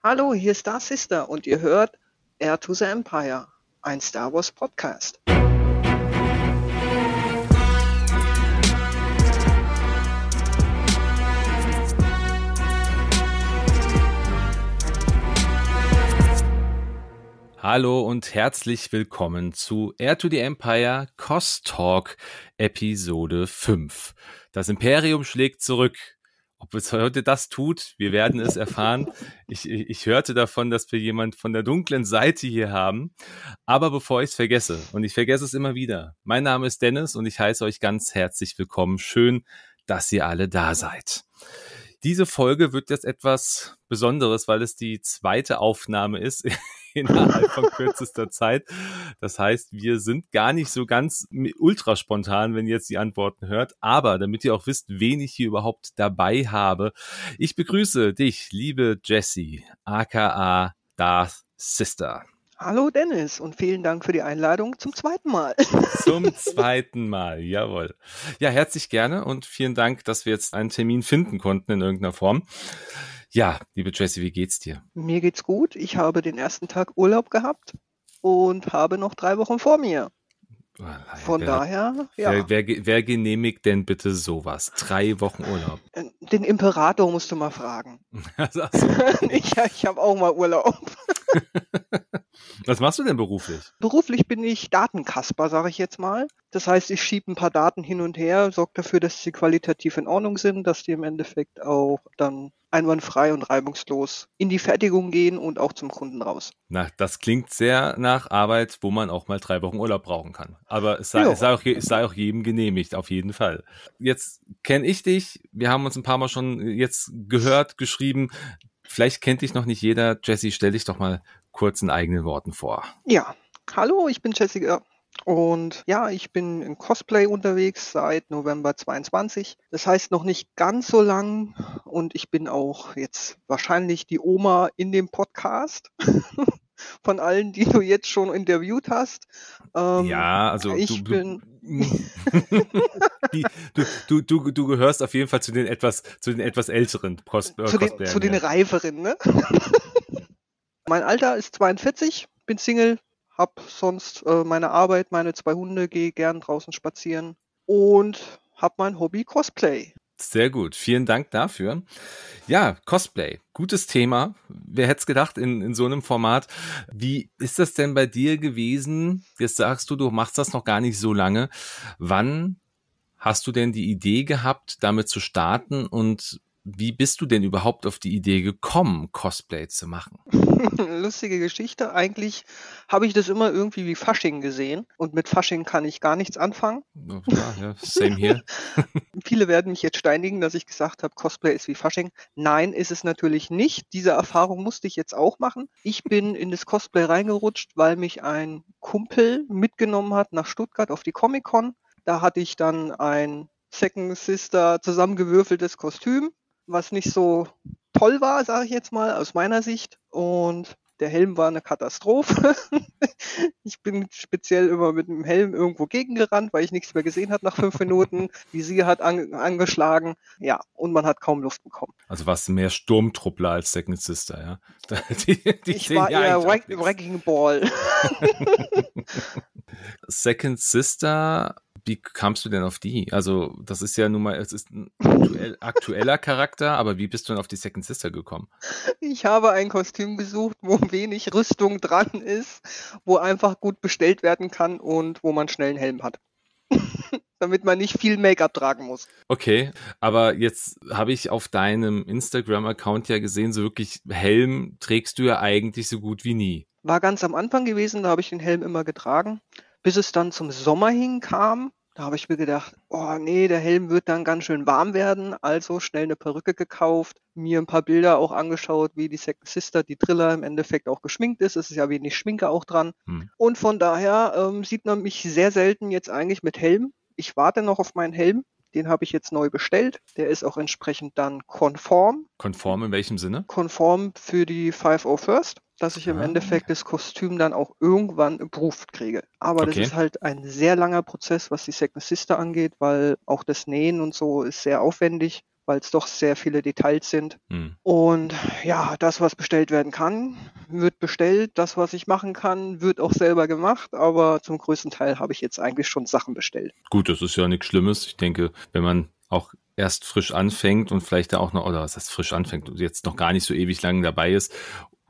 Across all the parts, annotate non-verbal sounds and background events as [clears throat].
Hallo, hier ist Star Sister und ihr hört Air to the Empire, ein Star Wars Podcast. Hallo und herzlich willkommen zu Air to the Empire Cost Talk Episode 5. Das Imperium schlägt zurück. Ob es heute das tut, wir werden es erfahren. Ich, ich hörte davon, dass wir jemand von der dunklen Seite hier haben. Aber bevor ich es vergesse, und ich vergesse es immer wieder, mein Name ist Dennis und ich heiße euch ganz herzlich willkommen. Schön, dass ihr alle da seid. Diese Folge wird jetzt etwas Besonderes, weil es die zweite Aufnahme ist [laughs] innerhalb von kürzester Zeit. Das heißt, wir sind gar nicht so ganz ultra spontan, wenn ihr jetzt die Antworten hört. Aber damit ihr auch wisst, wen ich hier überhaupt dabei habe, ich begrüße dich, liebe Jessie, aka Darth Sister. Hallo Dennis und vielen Dank für die Einladung zum zweiten Mal. [laughs] Zum zweiten Mal, jawohl. Ja, herzlich gerne und vielen Dank, dass wir jetzt einen Termin finden konnten in irgendeiner Form. Ja, liebe Jessie, wie geht's dir? Mir geht's gut. Ich habe den ersten Tag Urlaub gehabt und habe noch drei Wochen vor mir. Oh, Von wer, daher, ja. Wer, wer, wer, genehmigt denn bitte sowas? Drei Wochen Urlaub. Äh, den Imperator musst du mal fragen. [laughs] [laughs] ich ich habe auch mal Urlaub. [laughs] Was machst du denn beruflich? Beruflich bin ich Datenkasper, sage ich jetzt mal. Das heißt, ich schiebe ein paar Daten hin und her, sorge dafür, dass sie qualitativ in Ordnung sind, dass die im Endeffekt auch dann einwandfrei und reibungslos in die Fertigung gehen und auch zum Kunden raus. Na, das klingt sehr nach Arbeit, wo man auch mal drei Wochen Urlaub brauchen kann. Aber es sei, es sei, auch, es sei auch jedem genehmigt, auf jeden Fall. Jetzt kenne ich dich. Wir haben uns ein paar Mal schon jetzt gehört, geschrieben. Vielleicht kennt dich noch nicht jeder. Jesse, stell dich doch mal kurz in eigenen Worten vor. Ja, hallo, ich bin Jessica und ja, ich bin in Cosplay unterwegs seit November 22. Das heißt noch nicht ganz so lang und ich bin auch jetzt wahrscheinlich die Oma in dem Podcast. [laughs] Von allen, die du jetzt schon interviewt hast. Ähm, ja, also ich du, bin. [laughs] Du, du, du, du, gehörst auf jeden Fall zu den etwas, zu den etwas älteren Cos äh, zu, den, zu den reiferen, ne? [laughs] mein Alter ist 42, bin Single, hab sonst äh, meine Arbeit, meine zwei Hunde, gehe gern draußen spazieren und hab mein Hobby Cosplay. Sehr gut, vielen Dank dafür. Ja, Cosplay, gutes Thema. Wer hätte es gedacht in, in so einem Format? Wie ist das denn bei dir gewesen? Jetzt sagst du, du machst das noch gar nicht so lange. Wann hast du denn die Idee gehabt, damit zu starten und wie bist du denn überhaupt auf die Idee gekommen, Cosplay zu machen? [laughs] Lustige Geschichte. Eigentlich habe ich das immer irgendwie wie Fasching gesehen und mit Fasching kann ich gar nichts anfangen. Ja, ja same hier. [laughs] Viele werden mich jetzt steinigen, dass ich gesagt habe, Cosplay ist wie Fasching. Nein, ist es natürlich nicht. Diese Erfahrung musste ich jetzt auch machen. Ich bin in das Cosplay reingerutscht, weil mich ein Kumpel mitgenommen hat nach Stuttgart auf die Comic-Con. Da hatte ich dann ein Second Sister zusammengewürfeltes Kostüm was nicht so toll war, sage ich jetzt mal, aus meiner Sicht. Und der Helm war eine Katastrophe. [laughs] ich bin speziell immer mit dem Helm irgendwo gegengerannt, weil ich nichts mehr gesehen habe nach fünf Minuten. Visier hat an, angeschlagen. Ja, und man hat kaum Luft bekommen. Also warst du mehr Sturmtruppler als Second Sister, ja? [laughs] Die, die ich war eher Wrecking Ball. [laughs] Second Sister wie kamst du denn auf die? Also, das ist ja nun mal, es ist ein aktuell, aktueller Charakter, aber wie bist du denn auf die Second Sister gekommen? Ich habe ein Kostüm gesucht, wo wenig Rüstung dran ist, wo einfach gut bestellt werden kann und wo man schnell einen Helm hat. [laughs] Damit man nicht viel Make-up tragen muss. Okay, aber jetzt habe ich auf deinem Instagram-Account ja gesehen, so wirklich Helm trägst du ja eigentlich so gut wie nie. War ganz am Anfang gewesen, da habe ich den Helm immer getragen bis es dann zum Sommer hinkam. Da habe ich mir gedacht, oh nee, der Helm wird dann ganz schön warm werden. Also schnell eine Perücke gekauft, mir ein paar Bilder auch angeschaut, wie die Second Sister, die Driller im Endeffekt auch geschminkt ist. Es ist ja wenig Schminke auch dran. Hm. Und von daher ähm, sieht man mich sehr selten jetzt eigentlich mit Helm. Ich warte noch auf meinen Helm. Den habe ich jetzt neu bestellt. Der ist auch entsprechend dann konform. Konform in welchem Sinne? Konform für die 501st dass ich im ah. Endeffekt das Kostüm dann auch irgendwann approved kriege. Aber okay. das ist halt ein sehr langer Prozess, was die Second Sister angeht, weil auch das Nähen und so ist sehr aufwendig. weil es doch sehr viele Details sind. Hm. Und ja, das, was bestellt werden kann, wird bestellt. Das, was ich machen kann, wird auch selber gemacht. Aber zum größten Teil habe ich jetzt eigentlich schon Sachen bestellt. Gut, das ist ja nichts Schlimmes. Ich denke, wenn man auch erst frisch anfängt und vielleicht da auch noch, oder was heißt frisch anfängt und jetzt noch gar nicht so ewig lang dabei ist,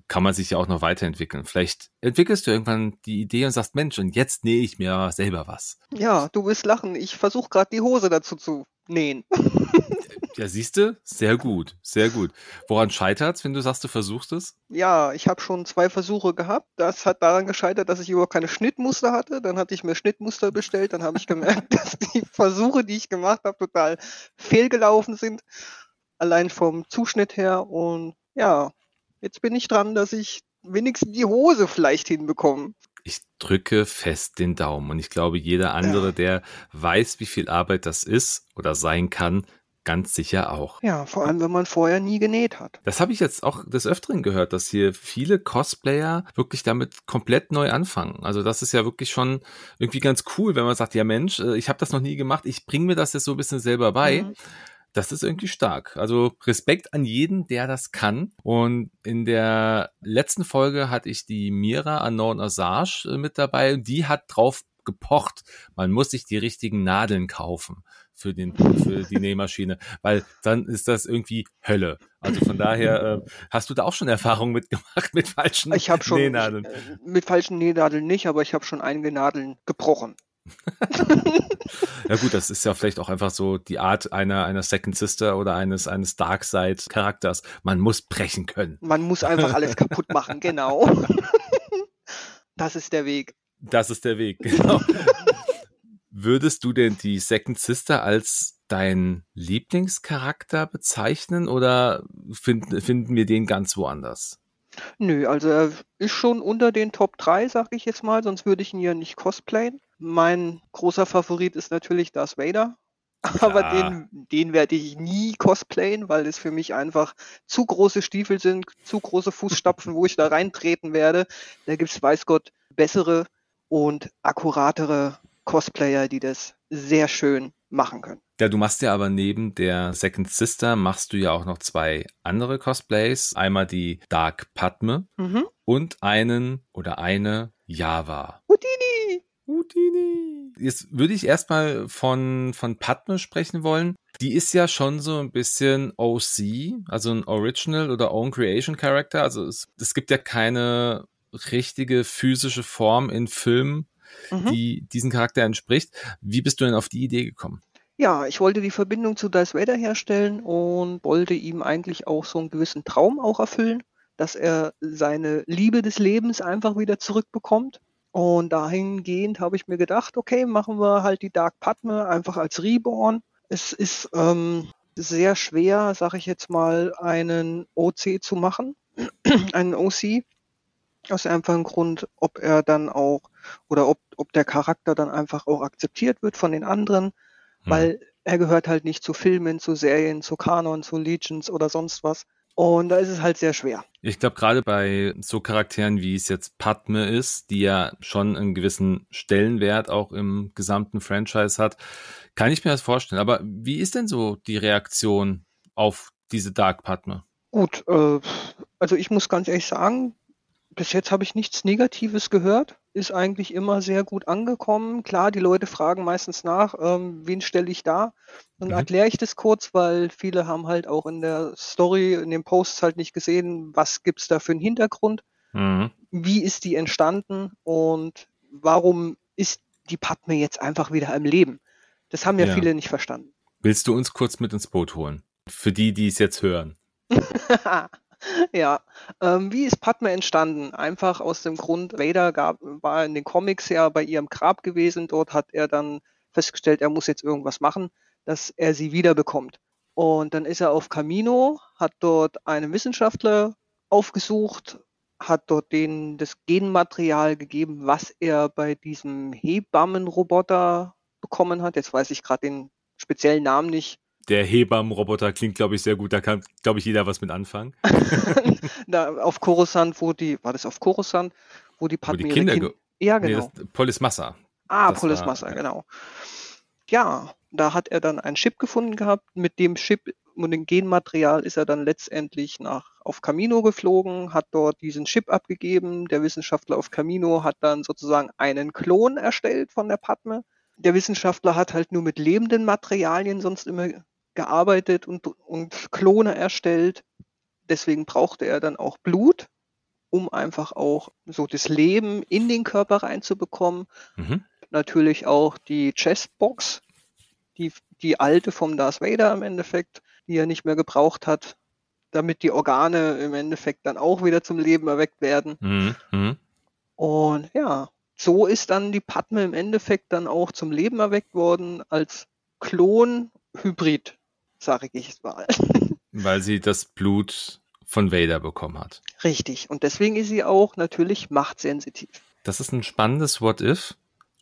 kann man sich ja auch noch weiterentwickeln. Vielleicht entwickelst du irgendwann die Idee und sagst, Mensch, und jetzt nähe ich mir selber was. Ja, du wirst lachen. Ich versuche gerade die Hose dazu zu nähen. [laughs] ja, siehst du? Sehr gut, sehr gut. Woran scheitert's, wenn du sagst, du versuchst es? Ja, ich habe schon zwei Versuche gehabt. Das hat daran gescheitert, dass ich überhaupt keine Schnittmuster hatte. Dann hatte ich mir Schnittmuster bestellt. Dann habe ich gemerkt, [laughs] dass die Versuche, die ich gemacht habe, total fehlgelaufen sind. Allein vom Zuschnitt her. Und ja, Jetzt bin ich dran, dass ich wenigstens die Hose vielleicht hinbekomme. Ich drücke fest den Daumen und ich glaube, jeder andere, ja. der weiß, wie viel Arbeit das ist oder sein kann, ganz sicher auch. Ja, vor allem, wenn man vorher nie genäht hat. Das habe ich jetzt auch des Öfteren gehört, dass hier viele Cosplayer wirklich damit komplett neu anfangen. Also das ist ja wirklich schon irgendwie ganz cool, wenn man sagt, ja Mensch, äh, ich habe das noch nie gemacht, ich bringe mir das jetzt so ein bisschen selber bei. Mhm das ist irgendwie stark. Also Respekt an jeden, der das kann. Und in der letzten Folge hatte ich die Mira Anon Asage äh, mit dabei. Die hat drauf gepocht. Man muss sich die richtigen Nadeln kaufen für, den, für die [laughs] Nähmaschine, weil dann ist das irgendwie Hölle. Also von daher äh, hast du da auch schon Erfahrungen mitgemacht mit falschen ich hab schon, Nähnadeln? Ich, äh, mit falschen Nähnadeln nicht, aber ich habe schon einige Nadeln gebrochen ja gut, das ist ja vielleicht auch einfach so die Art einer, einer Second Sister oder eines, eines Darkseid Charakters. Man muss brechen können. Man muss einfach alles kaputt machen, genau. [laughs] das ist der Weg. Das ist der Weg, [laughs] genau. Würdest du denn die Second Sister als dein Lieblingscharakter bezeichnen oder find, finden wir den ganz woanders? Nö, also er ist schon unter den Top 3, sag ich jetzt mal, sonst würde ich ihn ja nicht cosplayen. Mein großer Favorit ist natürlich Darth Vader. Aber den, den werde ich nie cosplayen, weil es für mich einfach zu große Stiefel sind, zu große Fußstapfen, wo ich da reintreten werde. Da gibt es, weiß Gott, bessere und akkuratere Cosplayer, die das sehr schön machen können. Ja, du machst ja aber neben der Second Sister machst du ja auch noch zwei andere Cosplays. Einmal die Dark Padme mhm. und einen oder eine Java. Houdini! Houdini! Jetzt würde ich erstmal von, von Padme sprechen wollen. Die ist ja schon so ein bisschen OC, also ein Original oder Own Creation Character. Also es, es gibt ja keine richtige physische Form in Filmen, mhm. die diesen Charakter entspricht. Wie bist du denn auf die Idee gekommen? Ja, ich wollte die Verbindung zu Darth Vader herstellen und wollte ihm eigentlich auch so einen gewissen Traum auch erfüllen, dass er seine Liebe des Lebens einfach wieder zurückbekommt. Und dahingehend habe ich mir gedacht, okay, machen wir halt die Dark Padme einfach als Reborn. Es ist ähm, sehr schwer, sage ich jetzt mal, einen OC zu machen, [clears throat] einen OC. Aus dem einfachen Grund, ob er dann auch oder ob, ob der Charakter dann einfach auch akzeptiert wird von den anderen hm. weil er gehört halt nicht zu Filmen, zu Serien, zu Kanon, zu Legions oder sonst was. Und da ist es halt sehr schwer. Ich glaube, gerade bei so Charakteren, wie es jetzt Padme ist, die ja schon einen gewissen Stellenwert auch im gesamten Franchise hat, kann ich mir das vorstellen. Aber wie ist denn so die Reaktion auf diese Dark Padme? Gut, äh, also ich muss ganz ehrlich sagen, bis jetzt habe ich nichts Negatives gehört. Ist eigentlich immer sehr gut angekommen. Klar, die Leute fragen meistens nach, ähm, wen stelle ich da? Dann mhm. erkläre ich das kurz, weil viele haben halt auch in der Story, in den Posts halt nicht gesehen, was gibt es da für einen Hintergrund? Mhm. Wie ist die entstanden? Und warum ist die Padme jetzt einfach wieder im Leben? Das haben ja, ja. viele nicht verstanden. Willst du uns kurz mit ins Boot holen? Für die, die es jetzt hören. [laughs] Ja, ähm, wie ist Padme entstanden? Einfach aus dem Grund, Vader gab, war in den Comics ja bei ihrem Grab gewesen. Dort hat er dann festgestellt, er muss jetzt irgendwas machen, dass er sie wiederbekommt. Und dann ist er auf Camino, hat dort einen Wissenschaftler aufgesucht, hat dort denen das Genmaterial gegeben, was er bei diesem Hebammenroboter bekommen hat. Jetzt weiß ich gerade den speziellen Namen nicht der Hebammenroboter klingt, glaube ich, sehr gut. Da kann, glaube ich, jeder was mit anfangen. [laughs] da auf Coruscant, wo die, war das auf Coruscant, wo die Padme wo die Kinder, kind, ja genau. Nee, Polis Massa. Ah, das Polis Massa, ja. genau. Ja, da hat er dann ein Chip gefunden gehabt. Mit dem Chip dem Genmaterial ist er dann letztendlich nach, auf Camino geflogen, hat dort diesen Chip abgegeben. Der Wissenschaftler auf Camino hat dann sozusagen einen Klon erstellt von der Padme. Der Wissenschaftler hat halt nur mit lebenden Materialien sonst immer gearbeitet und, und Klone erstellt. Deswegen brauchte er dann auch Blut, um einfach auch so das Leben in den Körper reinzubekommen. Mhm. Natürlich auch die Chestbox, die, die alte vom Darth Vader im Endeffekt, die er nicht mehr gebraucht hat, damit die Organe im Endeffekt dann auch wieder zum Leben erweckt werden. Mhm. mhm. Und ja, so ist dann die Padme im Endeffekt dann auch zum Leben erweckt worden als Klon-Hybrid, sage ich es mal. [laughs] Weil sie das Blut von Vader bekommen hat. Richtig. Und deswegen ist sie auch natürlich machtsensitiv. Das ist ein spannendes What If.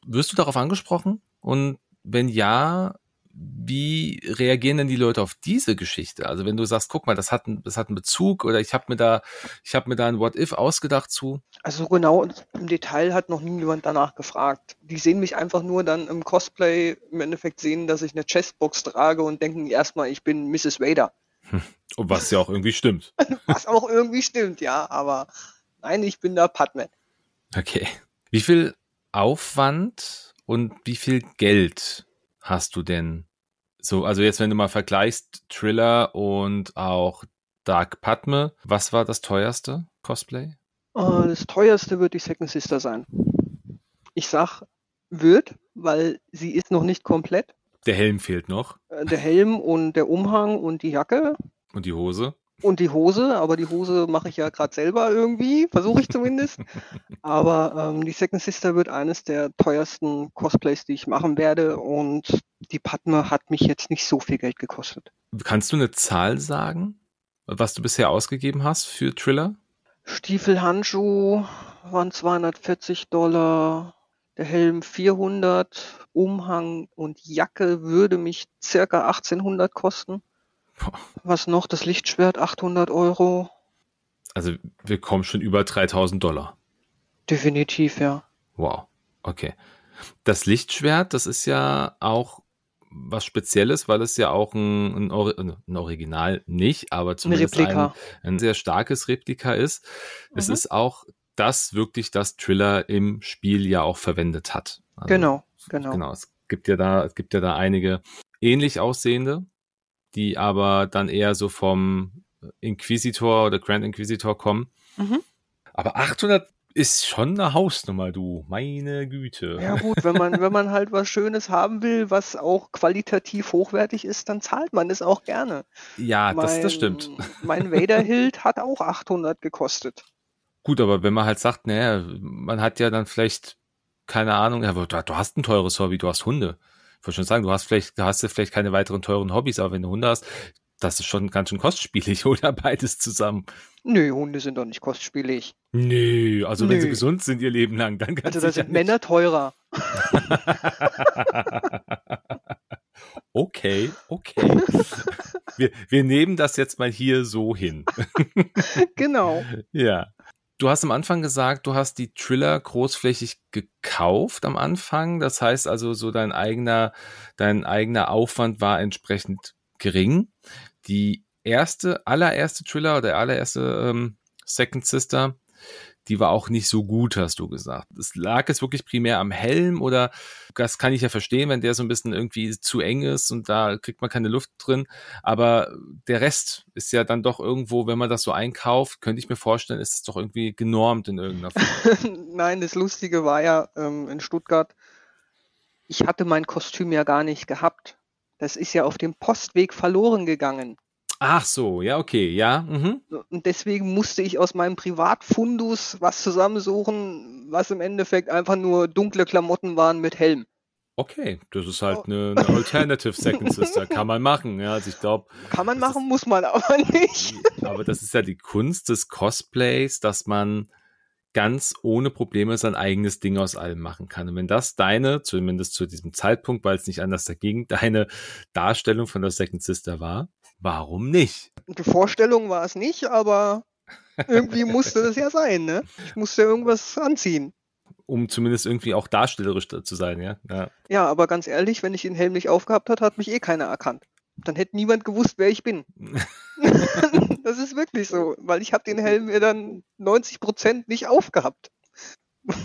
Wirst du darauf angesprochen? Und wenn ja, wie reagieren denn die Leute auf diese Geschichte? Also wenn du sagst, guck mal, das hat, das hat einen Bezug oder ich habe mir da, ich habe mir da ein What If ausgedacht zu. Also genau im Detail hat noch nie jemand danach gefragt. Die sehen mich einfach nur dann im Cosplay im Endeffekt sehen, dass ich eine Chestbox trage und denken erstmal, ich bin Mrs. Vader. [laughs] Und was ja auch irgendwie stimmt. [laughs] was auch irgendwie stimmt, ja, aber nein, ich bin der Padman. Okay. Wie viel Aufwand und wie viel Geld hast du denn so, also jetzt, wenn du mal vergleichst Thriller und auch Dark Padme, was war das teuerste Cosplay? Uh, das teuerste wird die Second Sister sein. Ich sag wird, weil sie ist noch nicht komplett. Der Helm fehlt noch. Äh, der Helm und der Umhang und die Jacke. Und die Hose. Und die Hose, aber die Hose mache ich ja gerade selber irgendwie, versuche ich zumindest. aber ähm, die Second Sister wird eines der teuersten Cosplays, die ich machen werde. Und die Padme hat mich jetzt nicht so viel Geld gekostet. Kannst du eine Zahl sagen, was du bisher ausgegeben hast für Thriller? Stiefel, Handschuh waren 240 Dollar, der Helm 400, Umhang und Jacke würde mich circa 1800 kosten. Was noch? Das Lichtschwert 800 Euro. Also wir kommen schon über 3000 Dollar. Definitiv, ja. Wow, okay. Das Lichtschwert, das ist ja auch was Spezielles, weil es ja auch ein, ein, ein Original nicht, aber zumindest ein, ein, sehr starkes Replika ist. Mhm. Es ist auch das wirklich das Triller im Spiel ja auch verwendet hat. Also, genau, genau. Genau, es gibt ja da, es gibt ja da einige ähnlich aussehende, die aber dann eher so vom Inquisitor oder Grand Inquisitor kommen. Mhm. Aber 800 ist schon eine Hausnummer, du. Meine Güte. Ja gut, wenn man, wenn man halt was Schönes haben will, was auch qualitativ hochwertig ist, dann zahlt man es auch gerne. Ja, mein, das, das stimmt. [laughs] Mein Vader Hilt hat auch 800 gekostet. Gut, aber wenn man halt sagt, naja, man hat ja dann vielleicht, keine Ahnung, ja, du hast ein teures Hobby, du hast Hunde. Ich wollte schon sagen, du hast vielleicht, du hast ja vielleicht keine weiteren teuren Hobbys, aber wenn du Hunde hast, das ist schon ganz schön kostspielig, [laughs] oder beides zusammen? Nö, Hunde sind doch nicht kostspielig. Nö, also Nö. wenn sie gesund sind ihr Leben lang, dann ganz Also da sind. Männer teurer. [laughs] okay, okay. Wir, wir nehmen das jetzt mal hier so hin. [laughs] genau. Ja. Du hast am Anfang gesagt, du hast die Triller großflächig gekauft am Anfang. Das heißt also, so dein eigener, dein eigener Aufwand war entsprechend gering. Die erste, allererste Triller oder der allererste ähm, Second Sister, die war auch nicht so gut, hast du gesagt. Es lag es wirklich primär am Helm oder das kann ich ja verstehen, wenn der so ein bisschen irgendwie zu eng ist und da kriegt man keine Luft drin. Aber der Rest ist ja dann doch irgendwo, wenn man das so einkauft, könnte ich mir vorstellen, ist es doch irgendwie genormt in irgendeiner Form. [laughs] Nein, das Lustige war ja ähm, in Stuttgart, ich hatte mein Kostüm ja gar nicht gehabt. Das ist ja auf dem Postweg verloren gegangen. Ach so, ja, okay, ja. Mhm. Und deswegen musste ich aus meinem Privatfundus was zusammensuchen, was im Endeffekt einfach nur dunkle Klamotten waren mit Helm. Okay, das ist halt eine, eine Alternative Second Sister. [laughs] Kann man machen, ja. Also ich glaube. Kann man machen, ist, muss man aber [laughs] nicht. Aber das ist ja die Kunst des Cosplays, dass man ganz ohne Probleme sein eigenes Ding aus allem machen kann. Und wenn das deine, zumindest zu diesem Zeitpunkt, weil es nicht anders dagegen, [laughs] deine Darstellung von der Second Sister war, warum nicht? Die Vorstellung war es nicht, aber irgendwie musste das ja sein, ne? Ich musste irgendwas anziehen. Um zumindest irgendwie auch darstellerisch zu sein, ja? ja? Ja, aber ganz ehrlich, wenn ich den Helm nicht aufgehabt hat, hat mich eh keiner erkannt. Dann hätte niemand gewusst, wer ich bin. [laughs] das ist wirklich so, weil ich habe den Helm mir dann 90 Prozent nicht aufgehabt.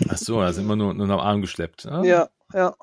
Ach so, da sind wir nur, nur am Arm geschleppt. Ah. Ja, ja.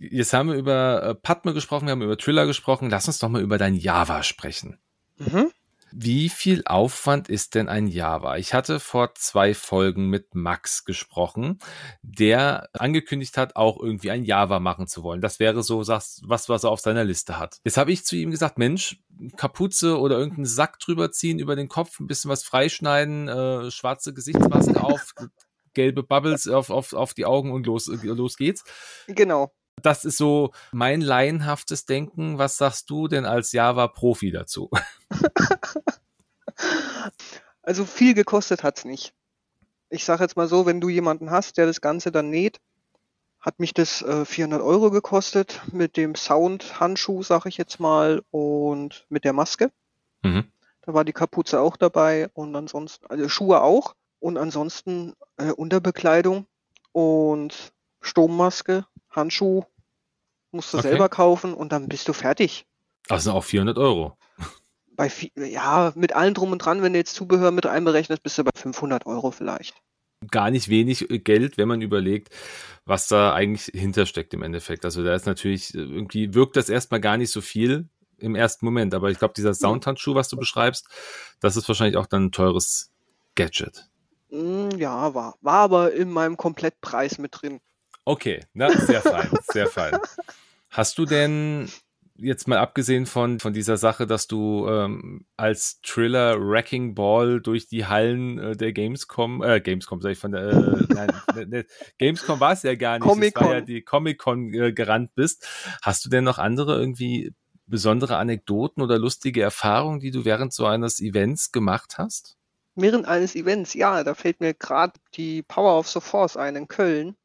Jetzt haben wir über äh, Padme gesprochen, wir haben über Triller gesprochen. Lass uns doch mal über dein Java sprechen. Mhm. Wie viel Aufwand ist denn ein Java? Ich hatte vor zwei Folgen mit Max gesprochen, der angekündigt hat, auch irgendwie ein Java machen zu wollen. Das wäre so, was, was er auf seiner Liste hat. Jetzt habe ich zu ihm gesagt, Mensch, Kapuze oder irgendeinen Sack drüber ziehen über den Kopf, ein bisschen was freischneiden, äh, schwarze Gesichtsmaske auf, [laughs] gelbe Bubbles auf, auf, auf die Augen und los, los geht's. Genau. Das ist so mein laienhaftes Denken. Was sagst du denn als Java-Profi dazu? [laughs] also viel gekostet hat's nicht. Ich sage jetzt mal so, wenn du jemanden hast, der das Ganze dann näht, hat mich das äh, 400 Euro gekostet mit dem Sound-Handschuh, sage ich jetzt mal, und mit der Maske. Mhm. Da war die Kapuze auch dabei und ansonsten, also Schuhe auch und ansonsten äh, Unterbekleidung und Sturmmaske, Handschuh, musst du okay. selber kaufen und dann bist du fertig. Also auch 400 Euro. Bei, ja, mit allem drum und dran, wenn du jetzt Zubehör mit einberechnest, bist du bei 500 Euro vielleicht. Gar nicht wenig Geld, wenn man überlegt, was da eigentlich hintersteckt im Endeffekt. Also da ist natürlich, irgendwie wirkt das erstmal gar nicht so viel im ersten Moment. Aber ich glaube, dieser Soundhandschuh, was du beschreibst, das ist wahrscheinlich auch dann ein teures Gadget. Hm, ja, war. War aber in meinem Komplettpreis mit drin. Okay, na, sehr fein, sehr fein. Hast du denn jetzt mal abgesehen von, von dieser Sache, dass du ähm, als Thriller Wrecking Ball durch die Hallen äh, der Gamescom, äh, Gamescom sag ich von der, äh, nein, [laughs] ne, ne, Gamescom war es ja gar nicht, Comic -Con. es war ja die Comic-Con äh, gerannt bist. Hast du denn noch andere irgendwie besondere Anekdoten oder lustige Erfahrungen, die du während so eines Events gemacht hast? Während eines Events, ja, da fällt mir gerade die Power of the Force ein in Köln.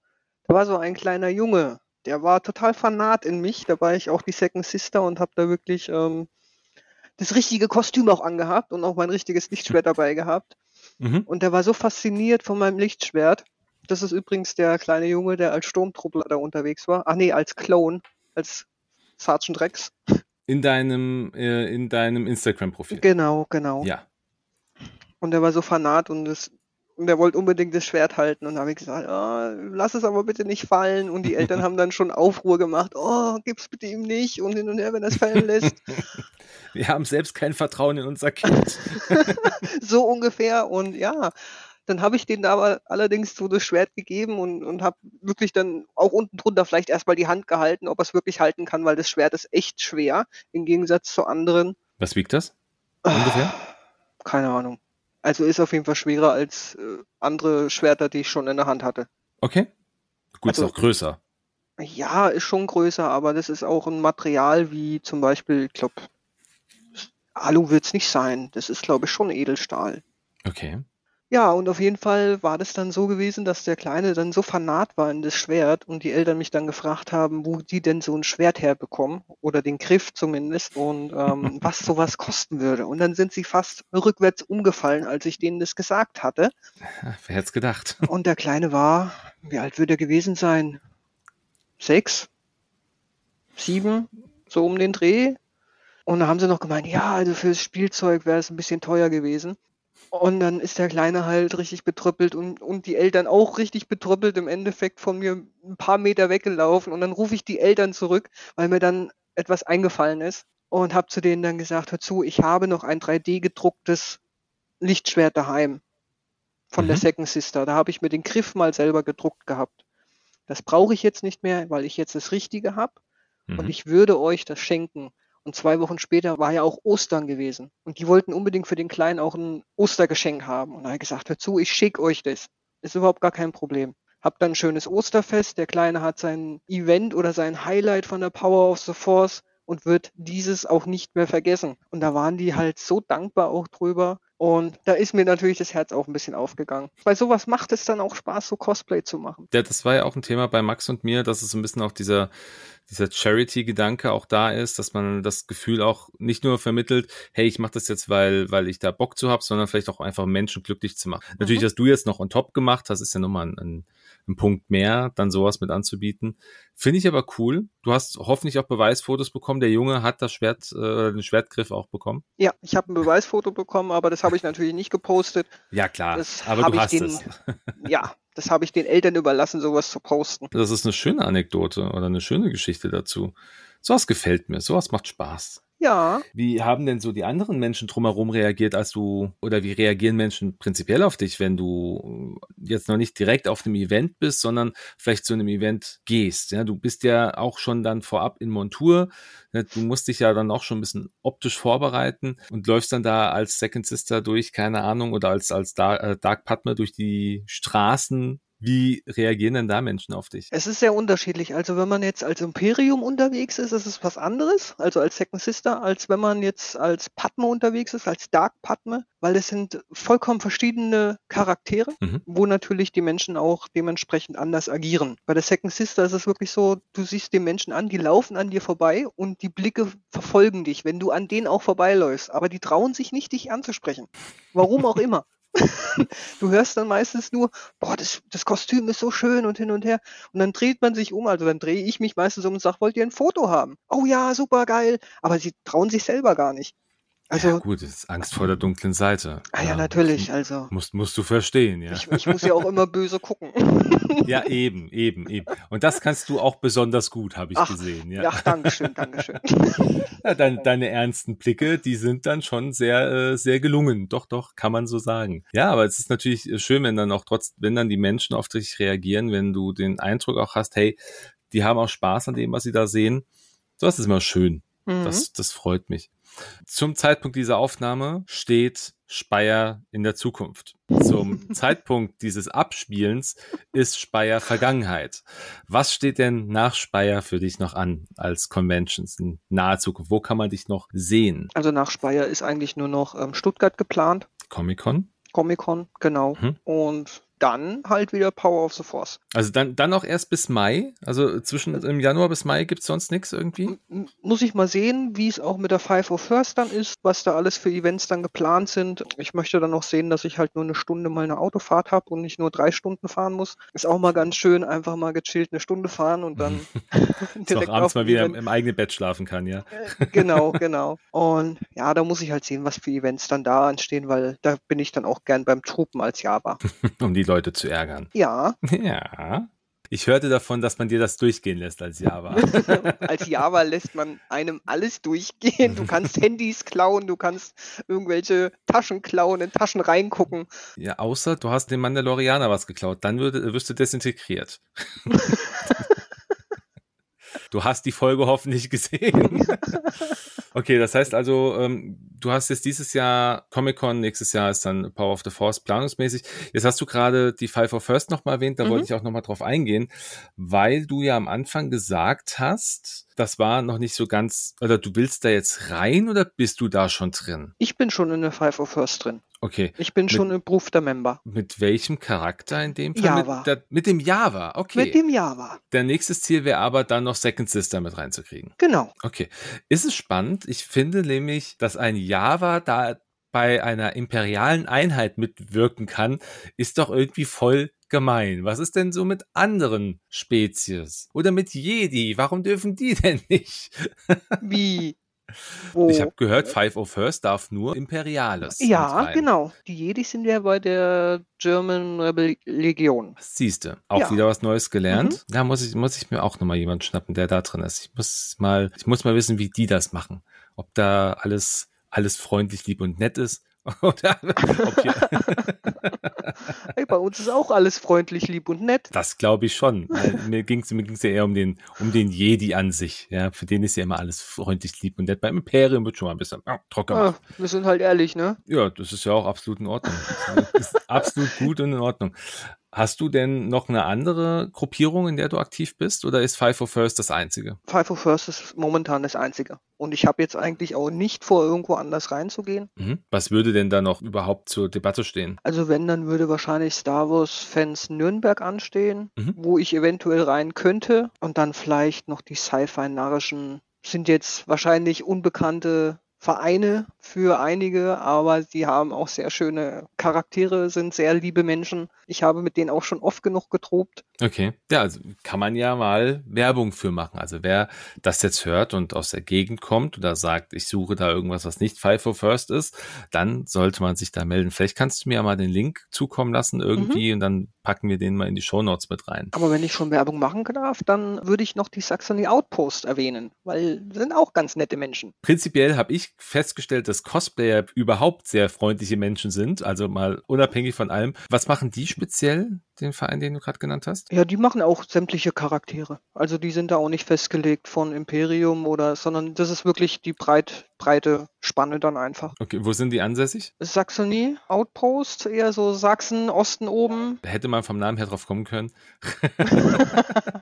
Da war so ein kleiner Junge, der war total fanat in mich. Da war ich auch die Second Sister und habe da wirklich ähm, das richtige Kostüm auch angehabt und auch mein richtiges Lichtschwert dabei gehabt. Mhm. Und der war so fasziniert von meinem Lichtschwert. Das ist übrigens der kleine Junge, der als Sturmtruppler da unterwegs war. Ach nee, als Clone, als Sergeant Rex. In deinem, äh, in deinem Instagram-Profil. Genau, genau. Ja. Und der war so fanat und das und er wollte unbedingt das Schwert halten und habe ich gesagt, oh, lass es aber bitte nicht fallen. Und die [laughs] Eltern haben dann schon Aufruhr gemacht, oh, gib's bitte ihm nicht und hin und her, wenn er es fallen lässt. [laughs] Wir haben selbst kein Vertrauen in unser Kind. [laughs] so ungefähr. Und ja, dann habe ich denen aber allerdings so das Schwert gegeben und, und habe wirklich dann auch unten drunter vielleicht erstmal die Hand gehalten, ob er es wirklich halten kann, weil das Schwert ist echt schwer, im Gegensatz zu anderen. Was wiegt das? [sighs] Ungefähr? Keine Ahnung. Also ist auf jeden Fall schwerer als äh, andere Schwerter, die ich schon in der Hand hatte. Okay. Gut, also, ist auch größer. Ja, ist schon größer, aber das ist auch ein Material wie zum Beispiel, ich glaube, Alu wird es nicht sein. Das ist, glaube ich, schon Edelstahl. Okay. Ja, und auf jeden Fall war das dann so gewesen, dass der Kleine dann so fanat war in das Schwert und die Eltern mich dann gefragt haben, wo die denn so ein Schwert herbekommen oder den Griff zumindest und ähm, [laughs] was sowas kosten würde. Und dann sind sie fast rückwärts umgefallen, als ich denen das gesagt hatte. [laughs] Wer hätte es gedacht? [laughs] Und der Kleine war, wie alt würde er gewesen sein? Sechs? Sieben? So um den Dreh? Und da haben sie noch gemeint, ja, also fürs Spielzeug wäre es ein bisschen teuer gewesen. Und dann ist der Kleine halt richtig betrüppelt und, und die Eltern auch richtig betrüppelt, im Endeffekt von mir ein paar Meter weggelaufen. Und dann rufe ich die Eltern zurück, weil mir dann etwas eingefallen ist und habe zu denen dann gesagt, hör zu, ich habe noch ein 3D gedrucktes Lichtschwert daheim von mhm. der Second Sister. Da habe ich mir den Griff mal selber gedruckt gehabt. Das brauche ich jetzt nicht mehr, weil ich jetzt das Richtige habe. Mhm. Und ich würde euch das schenken. Und zwei Wochen später war ja auch Ostern gewesen. Und die wollten unbedingt für den Kleinen auch ein Ostergeschenk haben. Und da habe ich gesagt, hör zu, ich schicke euch das. Ist überhaupt gar kein Problem. Hab dann ein schönes Osterfest. Der Kleine hat sein Event oder sein Highlight von der Power of the Force und wird dieses auch nicht mehr vergessen. Und da waren die halt so dankbar auch drüber. Und da ist mir natürlich das Herz auch ein bisschen aufgegangen. Weil sowas macht es dann auch Spaß, so Cosplay zu machen. Ja, das war ja auch ein Thema bei Max und mir, dass es so ein bisschen auch dieser, dieser Charity-Gedanke auch da ist, dass man das Gefühl auch nicht nur vermittelt, hey, ich mache das jetzt, weil, weil ich da Bock zu habe, sondern vielleicht auch einfach Menschen glücklich zu machen. Mhm. Natürlich, dass du jetzt noch on top gemacht hast, ist ja nochmal ein, ein, ein Punkt mehr, dann sowas mit anzubieten. Finde ich aber cool. Du hast hoffentlich auch Beweisfotos bekommen. Der Junge hat das Schwert, äh, den Schwertgriff auch bekommen. Ja, ich habe ein Beweisfoto bekommen, aber das habe ich natürlich nicht gepostet. Ja, klar. Das aber du hast den, es. [laughs] Ja, das habe ich den Eltern überlassen, sowas zu posten. Das ist eine schöne Anekdote oder eine schöne Geschichte dazu. Sowas gefällt mir, sowas macht Spaß. Ja. Wie haben denn so die anderen Menschen drumherum reagiert, als du, oder wie reagieren Menschen prinzipiell auf dich, wenn du jetzt noch nicht direkt auf einem Event bist, sondern vielleicht zu einem Event gehst? Ja, du bist ja auch schon dann vorab in Montur. Du musst dich ja dann auch schon ein bisschen optisch vorbereiten und läufst dann da als Second Sister durch, keine Ahnung, oder als, als Dark, äh, Dark Padme durch die Straßen wie reagieren denn da Menschen auf dich? Es ist sehr unterschiedlich. Also wenn man jetzt als Imperium unterwegs ist, ist es was anderes, also als Second Sister, als wenn man jetzt als Padme unterwegs ist, als Dark Padme, weil es sind vollkommen verschiedene Charaktere, mhm. wo natürlich die Menschen auch dementsprechend anders agieren. Bei der Second Sister ist es wirklich so, du siehst die Menschen an, die laufen an dir vorbei und die Blicke verfolgen dich, wenn du an denen auch vorbeiläufst. Aber die trauen sich nicht, dich anzusprechen. Warum auch immer. [laughs] du hörst dann meistens nur, boah, das, das Kostüm ist so schön und hin und her. Und dann dreht man sich um, also dann drehe ich mich meistens um und sage, wollt ihr ein Foto haben? Oh ja, super geil. Aber sie trauen sich selber gar nicht. Also, ja, gut, das ist Angst vor der dunklen Seite. Ah ja, ja natürlich, also. Musst, musst du verstehen, ja. Ich, ich muss ja auch immer böse gucken. [laughs] ja, eben, eben, eben. Und das kannst du auch besonders gut, habe ich Ach, gesehen. Ja, ja Dankeschön, Dankeschön. [laughs] ja, dein, deine ernsten Blicke, die sind dann schon sehr, äh, sehr gelungen. Doch, doch, kann man so sagen. Ja, aber es ist natürlich schön, wenn dann auch trotz, wenn dann die Menschen auf dich reagieren, wenn du den Eindruck auch hast, hey, die haben auch Spaß an dem, was sie da sehen. So, das ist immer schön. Mhm. Das, das freut mich. Zum Zeitpunkt dieser Aufnahme steht Speyer in der Zukunft. Zum [laughs] Zeitpunkt dieses Abspielens ist Speyer Vergangenheit. Was steht denn nach Speyer für dich noch an als Conventions in naher Zukunft? Wo kann man dich noch sehen? Also nach Speyer ist eigentlich nur noch ähm, Stuttgart geplant. Comic-Con? Comic-Con, genau. Mhm. Und dann halt wieder Power of the Force. Also dann, dann auch erst bis Mai? Also zwischen im Januar bis Mai gibt es sonst nichts irgendwie? Muss ich mal sehen, wie es auch mit der Five of First dann ist, was da alles für Events dann geplant sind. Ich möchte dann noch sehen, dass ich halt nur eine Stunde mal eine Autofahrt habe und nicht nur drei Stunden fahren muss. Ist auch mal ganz schön, einfach mal gechillt eine Stunde fahren und dann [laughs] [laughs] direkt auch abends mal wieder im, im, eigenen Bett schlafen kann, ja. Äh, genau, [laughs] genau. Und ja, da muss ich halt sehen, was für Events dann da anstehen, weil da bin ich dann auch gern beim Truppen als Java. um die Leute zu ärgern. Ja. [laughs] Ja. Ich hörte davon, dass man dir das durchgehen lässt als Java. [laughs] als Java lässt man einem alles durchgehen. Du kannst [laughs] Handys klauen, du kannst irgendwelche Taschen klauen, in Taschen reingucken. Ja, außer du hast dem Mandalorianer was geklaut, dann würde, wirst du desintegriert. Du hast die Folge hoffentlich [laughs] gesehen. [laughs] Okay, das heißt also, ähm, du hast jetzt dieses Jahr Comic-Con, nächstes Jahr ist dann Power of the Force planungsmäßig. Jetzt hast du gerade die Five of First nochmal erwähnt, da mhm. wollte ich auch nochmal drauf eingehen, weil du ja am Anfang gesagt hast, das war noch nicht so ganz, oder du willst da jetzt rein oder bist du da schon drin? Ich bin schon in der Five of First drin. Okay. Ich bin mit, schon ein Berufter Member. Mit welchem Charakter in dem Fall? Java. Mit, der, mit dem Java, okay. Mit dem Java. Der nächste Ziel wäre aber dann noch Second Sister mit reinzukriegen. Genau. Okay. Ist es spannend? Ich finde nämlich, dass ein Java da bei einer imperialen Einheit mitwirken kann, ist doch irgendwie voll gemein. Was ist denn so mit anderen Spezies? Oder mit Jedi? Warum dürfen die [laughs] denn nicht? Wie? Wo? Ich habe gehört, Five of First darf nur Imperiales. Ja, genau. Die Jedi sind ja bei der German Rebel Legion. Siehste, auch ja. wieder was Neues gelernt. Mhm. Da muss ich, muss ich mir auch nochmal jemanden schnappen, der da drin ist. Ich muss mal, ich muss mal wissen, wie die das machen. Ob da alles, alles freundlich, lieb und nett ist [laughs] Oder, hey, bei uns ist auch alles freundlich, lieb und nett. Das glaube ich schon. mir ging es mir ging's ja eher um den, um den Jedi an sich. Ja, für den ist ja immer alles freundlich, lieb und nett. Beim Imperium wird schon mal ein bisschen ja, trocken. Ja, wir sind halt ehrlich, ne? Ja, das ist ja auch absolut in Ordnung. Absolut gut und in Ordnung. Hast du denn noch eine andere Gruppierung, in der du aktiv bist oder ist Five for First das einzige? Five for First ist momentan das einzige. Und ich habe jetzt eigentlich auch nicht vor, irgendwo anders reinzugehen. Mhm. Was würde denn da noch überhaupt zur Debatte stehen? Also wenn, dann würde wahrscheinlich Star Wars-Fans Nürnberg anstehen, mhm. wo ich eventuell rein könnte. Und dann vielleicht noch die Sci-Fi-narrischen sind jetzt wahrscheinlich unbekannte Vereine für einige, aber sie haben auch sehr schöne Charaktere, sind sehr liebe Menschen. Ich habe mit denen auch schon oft genug getrobt. Okay, ja, also kann man ja mal Werbung für machen. Also wer das jetzt hört und aus der Gegend kommt oder sagt, ich suche da irgendwas, was nicht Five for First ist, dann sollte man sich da melden. Vielleicht kannst du mir ja mal den Link zukommen lassen irgendwie mhm. und dann packen wir den mal in die Show Notes mit rein. Aber wenn ich schon Werbung machen darf, dann würde ich noch die Saxony Outpost erwähnen, weil sind auch ganz nette Menschen. Prinzipiell habe ich festgestellt, dass Cosplayer überhaupt sehr freundliche Menschen sind, also mal unabhängig von allem. Was machen die speziell, den Verein, den du gerade genannt hast? Ja, die machen auch sämtliche Charaktere. Also die sind da auch nicht festgelegt von Imperium oder, sondern das ist wirklich die breit, breite Spanne dann einfach. Okay, wo sind die ansässig? Saxony, Outpost, eher so Sachsen, Osten oben. Hätte man vom Namen her drauf kommen können. [laughs]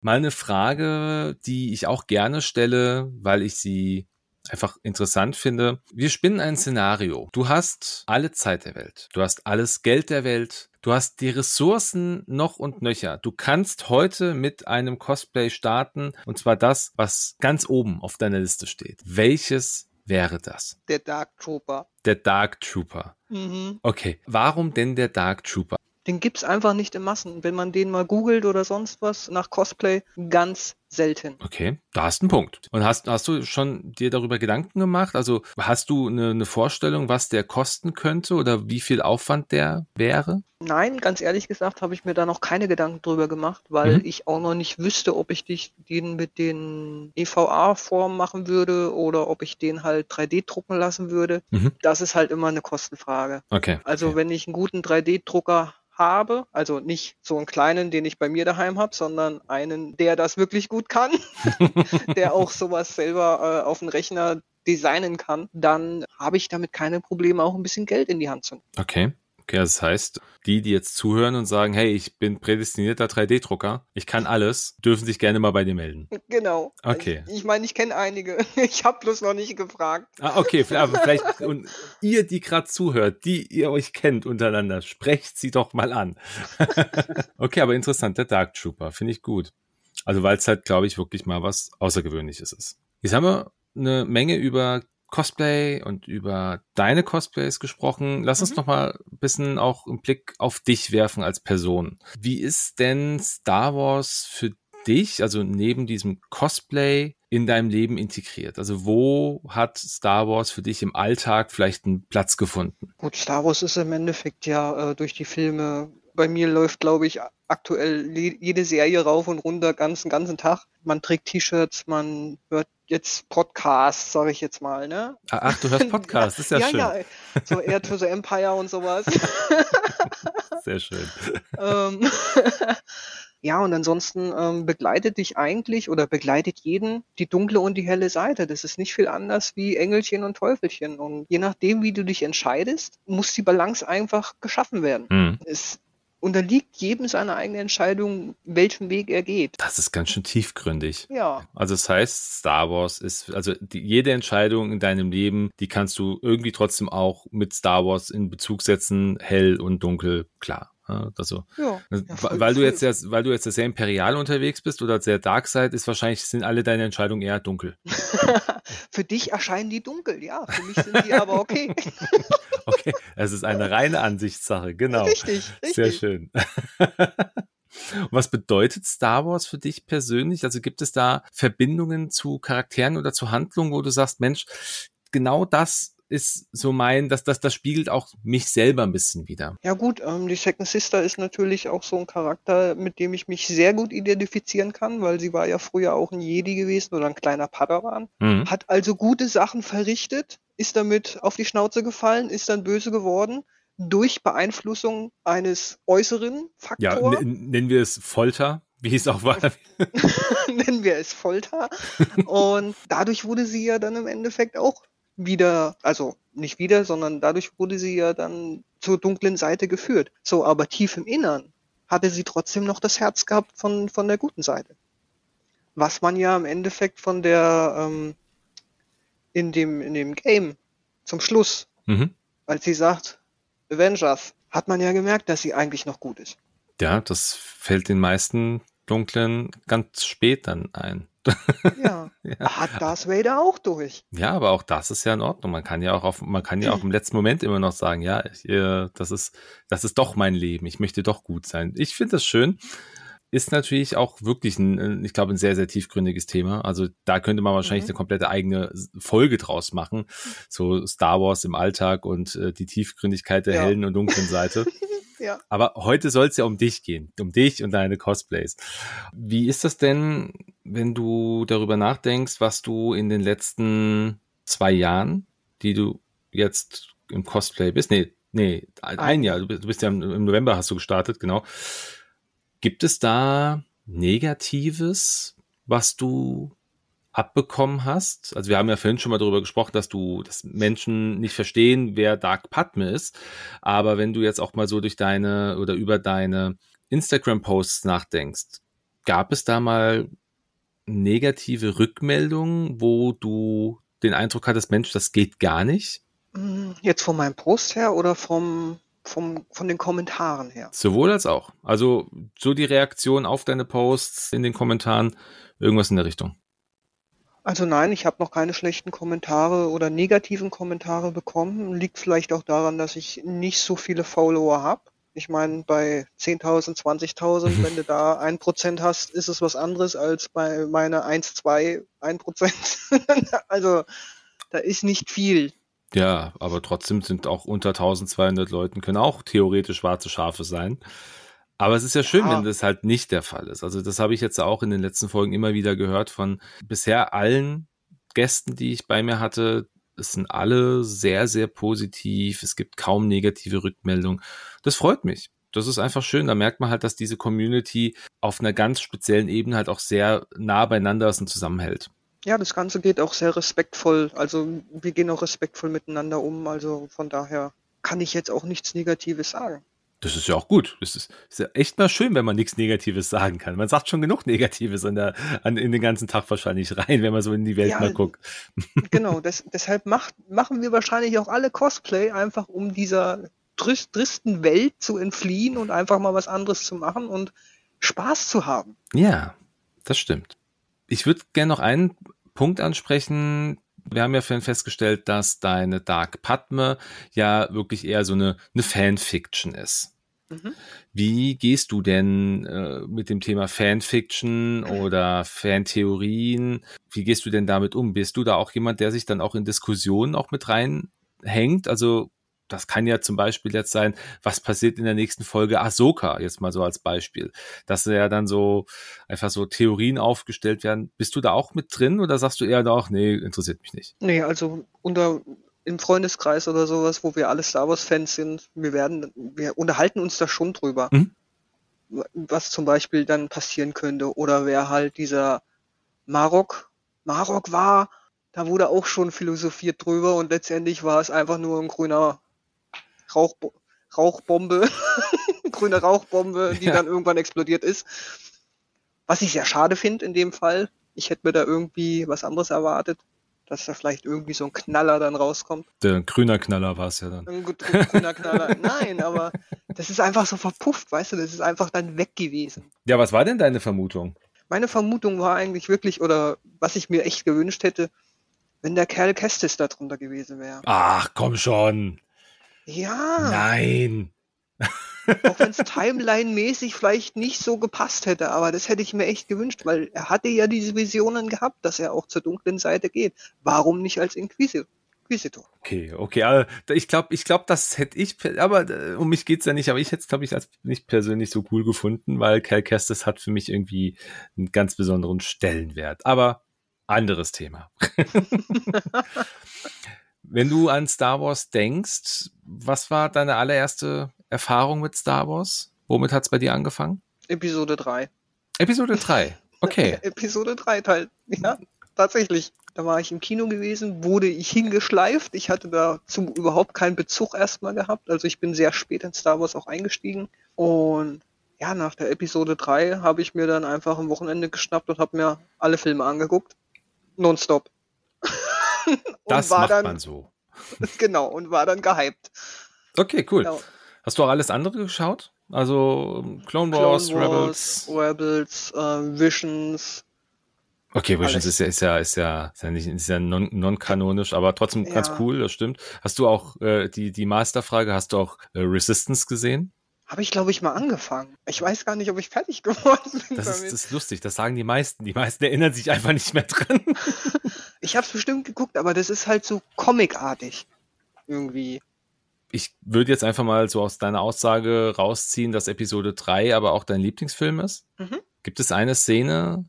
Mal eine Frage, die ich auch gerne stelle, weil ich sie einfach interessant finde. Wir spinnen ein Szenario. Du hast alle Zeit der Welt. Du hast alles Geld der Welt. Du hast die Ressourcen noch und nöcher. Du kannst heute mit einem Cosplay starten und zwar das, was ganz oben auf deiner Liste steht. Welches wäre das? Der Dark Trooper. Der Dark Trooper. Mhm. Okay, warum denn der Dark Trooper? Den gibt's einfach nicht in Massen. Wenn man den mal googelt oder sonst was nach Cosplay, ganz selten. Okay, da hast du einen Punkt. Und hast, hast du schon dir darüber Gedanken gemacht? Also hast du eine, eine Vorstellung, was der kosten könnte oder wie viel Aufwand der wäre? Nein, ganz ehrlich gesagt habe ich mir da noch keine Gedanken drüber gemacht, weil mhm. ich auch noch nicht wüsste, ob ich dich, den mit den EVA-Formen machen würde oder ob ich den halt 3D drucken lassen würde. Mhm. Das ist halt immer eine Kostenfrage. Okay. Also okay. wenn ich einen guten 3D-Drucker habe, also nicht so einen kleinen, den ich bei mir daheim habe, sondern einen, der das wirklich gut kann, [laughs] der auch sowas selber äh, auf dem Rechner designen kann, dann habe ich damit keine Probleme, auch ein bisschen Geld in die Hand zu nehmen. Okay. Okay, das heißt, die, die jetzt zuhören und sagen, hey, ich bin prädestinierter 3D-Drucker, ich kann alles, dürfen sich gerne mal bei dir melden. Genau. Okay. Ich, ich meine, ich kenne einige. [laughs] Ich habe bloß noch nicht gefragt. Ah, okay, aber vielleicht, und ihr, die gerade zuhört, die ihr euch kennt untereinander, sprecht sie doch mal an. [laughs] okay, aber interessant, der Dark Trooper, finde ich gut. Also, weil es halt, glaube ich, wirklich mal was Außergewöhnliches ist. Jetzt haben wir eine Menge über Cosplay und über deine Cosplays gesprochen. Lass uns mhm. noch mal ein bisschen auch einen Blick auf dich werfen als Person. Wie ist denn Star Wars für dich, also neben diesem Cosplay, in deinem Leben integriert? Also wo hat Star Wars für dich im Alltag vielleicht einen Platz gefunden? Gut, Star Wars ist im Endeffekt ja äh, durch die Filme bei mir läuft, glaube ich, aktuell jede Serie rauf und runter, ganzen, ganzen Tag. Man trägt T-Shirts, man hört jetzt Podcasts, sage ich jetzt mal, ne? Ah, ach, du hörst [laughs] Podcasts, ist ja, ja schön. Ja, so Air to the Empire und sowas. [laughs] Sehr schön. Ähm, [laughs] ja, und ansonsten ähm, begleitet dich eigentlich oder begleitet jeden die dunkle und die helle Seite. Das ist nicht viel anders wie Engelchen und Teufelchen. Und je nachdem, wie du dich entscheidest, muss die Balance einfach geschaffen werden. Mhm. Es unterliegt jedem seiner eigenen Entscheidung, welchen Weg er geht. Das ist ganz schön tiefgründig. Ja. Also das heißt, Star Wars ist, also die, jede Entscheidung in deinem Leben, die kannst du irgendwie trotzdem auch mit Star Wars in Bezug setzen, hell und dunkel, klar. Also, ja, ja, weil du jetzt sehr, weil du jetzt sehr imperial unterwegs bist oder sehr dark side, ist wahrscheinlich sind alle deine Entscheidungen eher dunkel. [laughs] für dich erscheinen die dunkel, ja. Für mich sind die aber okay. [laughs] okay, es ist eine reine Ansichtssache, genau. Richtig, richtig. Sehr schön. [laughs] Was bedeutet Star Wars für dich persönlich? Also gibt es da Verbindungen zu Charakteren oder zu Handlungen, wo du sagst, Mensch, genau das ist so mein, dass das, das spiegelt auch mich selber ein bisschen wieder. Ja gut, ähm, die Second Sister ist natürlich auch so ein Charakter, mit dem ich mich sehr gut identifizieren kann, weil sie war ja früher auch ein Jedi gewesen oder ein kleiner Padawan. Mhm. Hat also gute Sachen verrichtet, ist damit auf die Schnauze gefallen, ist dann böse geworden durch Beeinflussung eines äußeren Faktors. Ja, nennen wir es Folter wie es auch war. [laughs] Nennen wir es Folter. [laughs] Und dadurch wurde sie ja dann im Endeffekt auch wieder, also nicht wieder, sondern dadurch wurde sie ja dann zur dunklen Seite geführt. So, aber tief im Innern hatte sie trotzdem noch das Herz gehabt von, von der guten Seite. Was man ja im Endeffekt von der ähm, in dem, in dem Game zum Schluss, mhm. als sie sagt, Avengers, hat man ja gemerkt, dass sie eigentlich noch gut ist. Ja, das fällt den meisten Dunklen ganz spät dann ein. [laughs] Ja, ja. hat Darth Vader auch durch. Ja, aber auch das ist ja in Ordnung. Man kann ja auch auf, man kann ja auch im letzten Moment immer noch sagen, ja, ich, äh, das ist, das ist doch mein Leben. Ich möchte doch gut sein. Ich finde das schön. Ist natürlich auch wirklich ein, ich glaube, ein sehr, sehr tiefgründiges Thema. Also da könnte man wahrscheinlich mhm. eine komplette eigene Folge draus machen. So Star Wars im Alltag und äh, die Tiefgründigkeit der ja. hellen und dunklen Seite. [laughs] Ja. Aber heute soll es ja um dich gehen, um dich und deine Cosplays. Wie ist das denn, wenn du darüber nachdenkst, was du in den letzten zwei Jahren, die du jetzt im Cosplay bist, nee, nee, ein Jahr, du bist, du bist ja im, im November hast du gestartet, genau. Gibt es da Negatives, was du abbekommen hast. Also wir haben ja vorhin schon mal darüber gesprochen, dass du, dass Menschen nicht verstehen, wer Dark Padme ist. Aber wenn du jetzt auch mal so durch deine oder über deine Instagram-Posts nachdenkst, gab es da mal negative Rückmeldungen, wo du den Eindruck hattest, Mensch, das geht gar nicht? Mm, jetzt von meinem Post her oder vom, vom, von den Kommentaren her? Sowohl als auch. Also so die Reaktion auf deine Posts in den Kommentaren, irgendwas in der Richtung. Also nein, ich habe noch keine schlechten Kommentare oder negativen Kommentare bekommen. Liegt vielleicht auch daran, dass ich nicht so viele Follower habe. Ich meine, bei 10.000, 20.000, wenn du da ein Prozent hast, ist es was anderes als bei meiner 1, 2, 1 Prozent. [laughs] also da ist nicht viel. Ja, aber trotzdem sind auch unter 1200 Leuten können auch theoretisch schwarze Schafe sein. Aber es ist ja schön, ja. wenn das halt nicht der Fall ist. Also das habe ich jetzt auch in den letzten Folgen immer wieder gehört von bisher allen Gästen, die ich bei mir hatte. Es sind alle sehr, sehr positiv. Es gibt kaum negative Rückmeldungen. Das freut mich. Das ist einfach schön. Da merkt man halt, dass diese Community auf einer ganz speziellen Ebene halt auch sehr nah beieinander ist und zusammenhält. Ja, das Ganze geht auch sehr respektvoll. Also wir gehen auch respektvoll miteinander um. Also von daher kann ich jetzt auch nichts Negatives sagen. Das ist ja auch gut. Das ist, ist ja echt mal schön, wenn man nichts Negatives sagen kann. Man sagt schon genug Negatives an der, an, in den ganzen Tag wahrscheinlich rein, wenn man so in die Welt ja, mal guckt. [laughs] Genau, das, deshalb macht, machen wir wahrscheinlich auch alle Cosplay, einfach um dieser tristen Welt zu entfliehen und einfach mal was anderes zu machen und Spaß zu haben. Ja, das stimmt. Ich würde gerne noch einen Punkt ansprechen, wir haben ja vorhin festgestellt, dass deine Dark Padme ja wirklich eher so eine, eine Fanfiction ist. Mhm. Wie gehst du denn äh, mit dem Thema Fanfiction oder Fantheorien? Wie gehst du denn damit um? Bist du da auch jemand, der sich dann auch in Diskussionen auch mit reinhängt? Also das kann ja zum Beispiel jetzt sein, was passiert in der nächsten Folge Ahsoka, jetzt mal so als Beispiel. Dass ja dann so einfach so Theorien aufgestellt werden. Bist du da auch mit drin oder sagst du eher doch, nee, interessiert mich nicht? Nee, also unter im Freundeskreis oder sowas, wo wir alle Star Wars Fans sind, wir werden, wir unterhalten uns da schon drüber. Mhm. Was zum Beispiel dann passieren könnte oder wer halt dieser Marok, Marok war, da wurde auch schon philosophiert drüber und letztendlich war es einfach nur ein grüner Rauch, Rauchbombe, [laughs] grüne Rauchbombe, die ja. dann irgendwann explodiert ist. Was ich sehr schade finde in dem Fall. Ich hätte mir da irgendwie was anderes erwartet, dass da vielleicht irgendwie so ein Knaller dann rauskommt. Der grüner Knaller war es ja dann. Ein grüner Knaller. [laughs] Nein, aber das ist einfach so verpufft, weißt du, das ist einfach dann weg gewesen. Ja, was war denn deine Vermutung? Meine Vermutung war eigentlich wirklich, oder was ich mir echt gewünscht hätte, wenn der Kerl Kestis da drunter gewesen wäre. Ach, komm schon. Ja. Nein. Auch wenn es Timeline-mäßig vielleicht nicht so gepasst hätte, aber das hätte ich mir echt gewünscht, weil er hatte ja diese Visionen gehabt, dass er auch zur dunklen Seite geht. Warum nicht als Inquisitor? Okay, okay, aber ich glaube, ich glaube, das hätte ich, aber äh, um mich geht's ja nicht, aber ich hätte es, glaube ich, als nicht persönlich so cool gefunden, weil Cal Kestis hat für mich irgendwie einen ganz besonderen Stellenwert. Aber anderes Thema. [laughs] [laughs] Wenn du an Star Wars denkst, was war deine allererste Erfahrung mit Star Wars? Womit hat es bei dir angefangen? Episode 3. Episode 3, okay. [laughs] Episode 3 Teil, ja, tatsächlich. Da war ich im Kino gewesen, wurde ich hingeschleift. Ich hatte dazu überhaupt keinen Bezug erstmal gehabt. Also ich bin sehr spät in Star Wars auch eingestiegen. Und ja, nach der Episode 3 habe ich mir dann einfach am Wochenende geschnappt und habe mir alle Filme angeguckt. Nonstop. [laughs] [laughs] das macht dann, man so. [laughs] Genau, und war dann gehypt. Okay, cool. Genau. Hast du auch alles andere geschaut? Also Clone Wars, Clone Wars Rebels, Rebels äh, Visions. Okay, Visions ist ja, ist ja, ist ja, ist ja nicht, ist ja non-kanonisch, non aber trotzdem ja. ganz cool, das stimmt. Hast du auch äh, die, die Masterfrage, hast du auch äh, Resistance gesehen? Habe ich, glaube ich, mal angefangen. Ich weiß gar nicht, ob ich fertig [laughs] geworden bin. Das, ist, das ist lustig, das sagen die meisten. Die meisten erinnern sich einfach nicht mehr dran. [laughs] ich habe es bestimmt geguckt, aber das ist halt so comicartig. Irgendwie. Ich würde jetzt einfach mal so aus deiner Aussage rausziehen, dass Episode 3 aber auch dein Lieblingsfilm ist. Mhm. Gibt es eine Szene,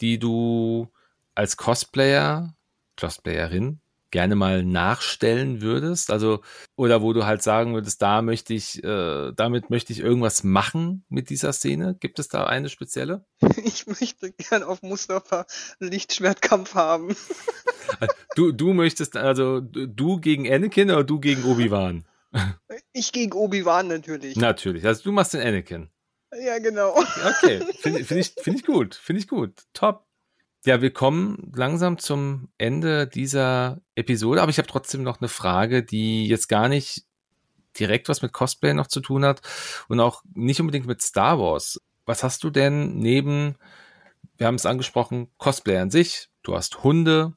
die du als Cosplayer, Cosplayerin gerne mal nachstellen würdest? Also, oder wo du halt sagen würdest, da möchte ich, äh, damit möchte ich irgendwas machen mit dieser Szene? Gibt es da eine spezielle? [laughs] Ich möchte gern auf Mustafa Lichtschwertkampf haben. [laughs] du, du möchtest, also du gegen Anakin oder du gegen Obi-Wan? [laughs] Ich gegen Obi-Wan natürlich. Natürlich. Also du machst den Anakin. Ja, genau. Okay, finde find ich, find ich gut. Finde ich gut. Top. Ja, wir kommen langsam zum Ende dieser Episode, aber ich habe trotzdem noch eine Frage, die jetzt gar nicht direkt was mit Cosplay noch zu tun hat und auch nicht unbedingt mit Star Wars. Was hast du denn neben, wir haben es angesprochen, Cosplay an sich, du hast Hunde,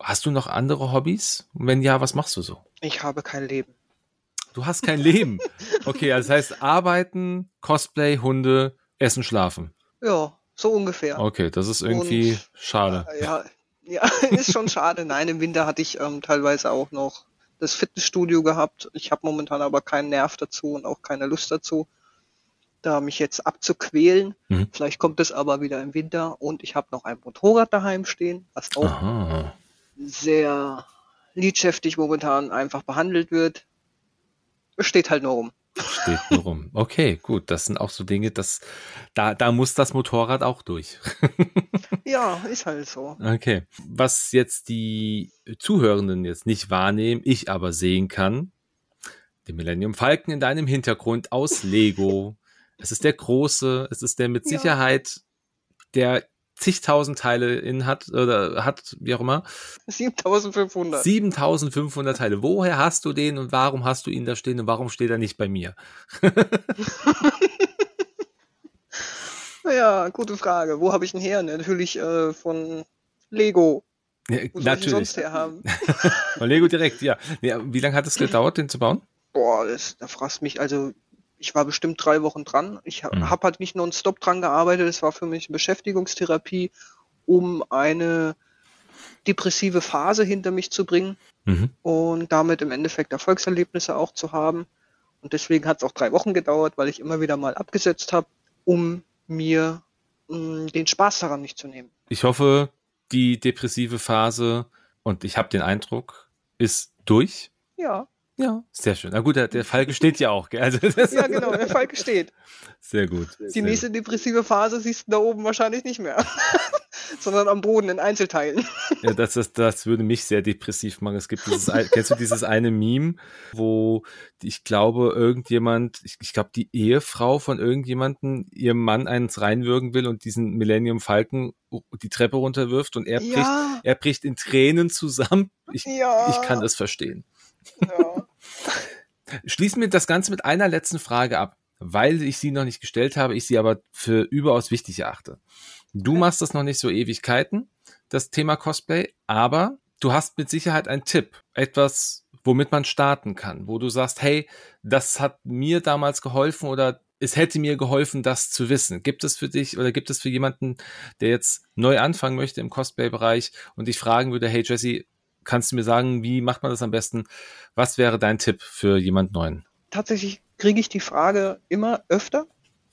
hast du noch andere Hobbys? Und wenn ja, was machst du so? Ich habe kein Leben. Du hast kein Leben. Okay, also das heißt arbeiten, Cosplay, Hunde, essen, schlafen. Ja, so ungefähr. Okay, das ist irgendwie Und, schade. Äh, ja, ja, [laughs] ist schon schade. Nein, im Winter hatte ich ähm, teilweise auch noch das Fitnessstudio gehabt. Ich habe momentan aber keinen Nerv dazu und auch keine Lust dazu, da mich jetzt abzuquälen. Mhm. Vielleicht kommt es aber wieder im Winter. Und ich habe noch ein Motorrad daheim stehen, was auch Aha. sehr liedschäftig momentan einfach behandelt wird. Es steht halt nur rum. Steht nur rum. Okay, gut. Das sind auch so Dinge, dass da, da muss das Motorrad auch durch. [laughs] ja, ist halt so. Okay. Was jetzt die Zuhörenden jetzt nicht wahrnehmen, ich aber sehen kann, den Millennium Falken in deinem Hintergrund aus Lego. [laughs] es ist der große, es ist der mit Sicherheit der zigtausend Teile in hat oder hat, wie auch immer. 7500. 7500 Teile. Woher hast du den und warum hast du ihn da stehen und warum steht er nicht bei mir? [laughs] ja, gute Frage. Wo habe ich ihn her? Natürlich äh, von Lego. Ja, Wo natürlich. sonst her haben? [laughs] von Lego direkt, ja. ja wie lange hat es gedauert, den zu bauen? Boah, das, da fragst mich, also ich war bestimmt drei Wochen dran. Ich mhm. habe halt nicht nonstop dran gearbeitet. Es war für mich Beschäftigungstherapie, um eine depressive Phase hinter mich zu bringen mhm. und damit im Endeffekt Erfolgserlebnisse auch zu haben. Und deswegen hat es auch drei Wochen gedauert, weil ich immer wieder mal abgesetzt habe, um mir mh, mm, den Spaß daran nicht zu nehmen. Ich hoffe, die depressive Phase, und ich habe den Eindruck, ist durch. Ja. Ja, sehr schön. Na gut, der, der Falke steht ja auch. Gell? Also ja, genau, der Falke steht. Sehr gut. Die sehr nächste depressive Phase siehst du da oben wahrscheinlich nicht mehr, [laughs] sondern am Boden in Einzelteilen. ja, das, das, das würde mich sehr depressiv machen. Es gibt dieses, kennst du dieses eine Meme, wo ich glaube, irgendjemand, ich, ich glaube, die Ehefrau von irgendjemandem ihrem Mann eins reinwürgen will und diesen Millennium Falken die Treppe runterwirft und er bricht, ja. er bricht in Tränen zusammen. Ich, ja. ich kann das verstehen. Ja. Schließen wir das Ganze mit einer letzten Frage ab, weil ich sie noch nicht gestellt habe, ich sie aber für überaus wichtig erachte. Du okay. machst das noch nicht so Ewigkeiten, das Thema Cosplay, aber du hast mit Sicherheit einen Tipp, etwas, womit man starten kann, wo du sagst, hey, das hat mir damals geholfen oder es hätte mir geholfen, das zu wissen. Gibt es für dich oder gibt es für jemanden, der jetzt neu anfangen möchte im Cosplay-Bereich und dich fragen würde, hey Jesse, kannst du mir sagen, wie macht man das am besten? Was wäre dein Tipp für jemand Neuen? Tatsächlich kriege ich die Frage immer öfter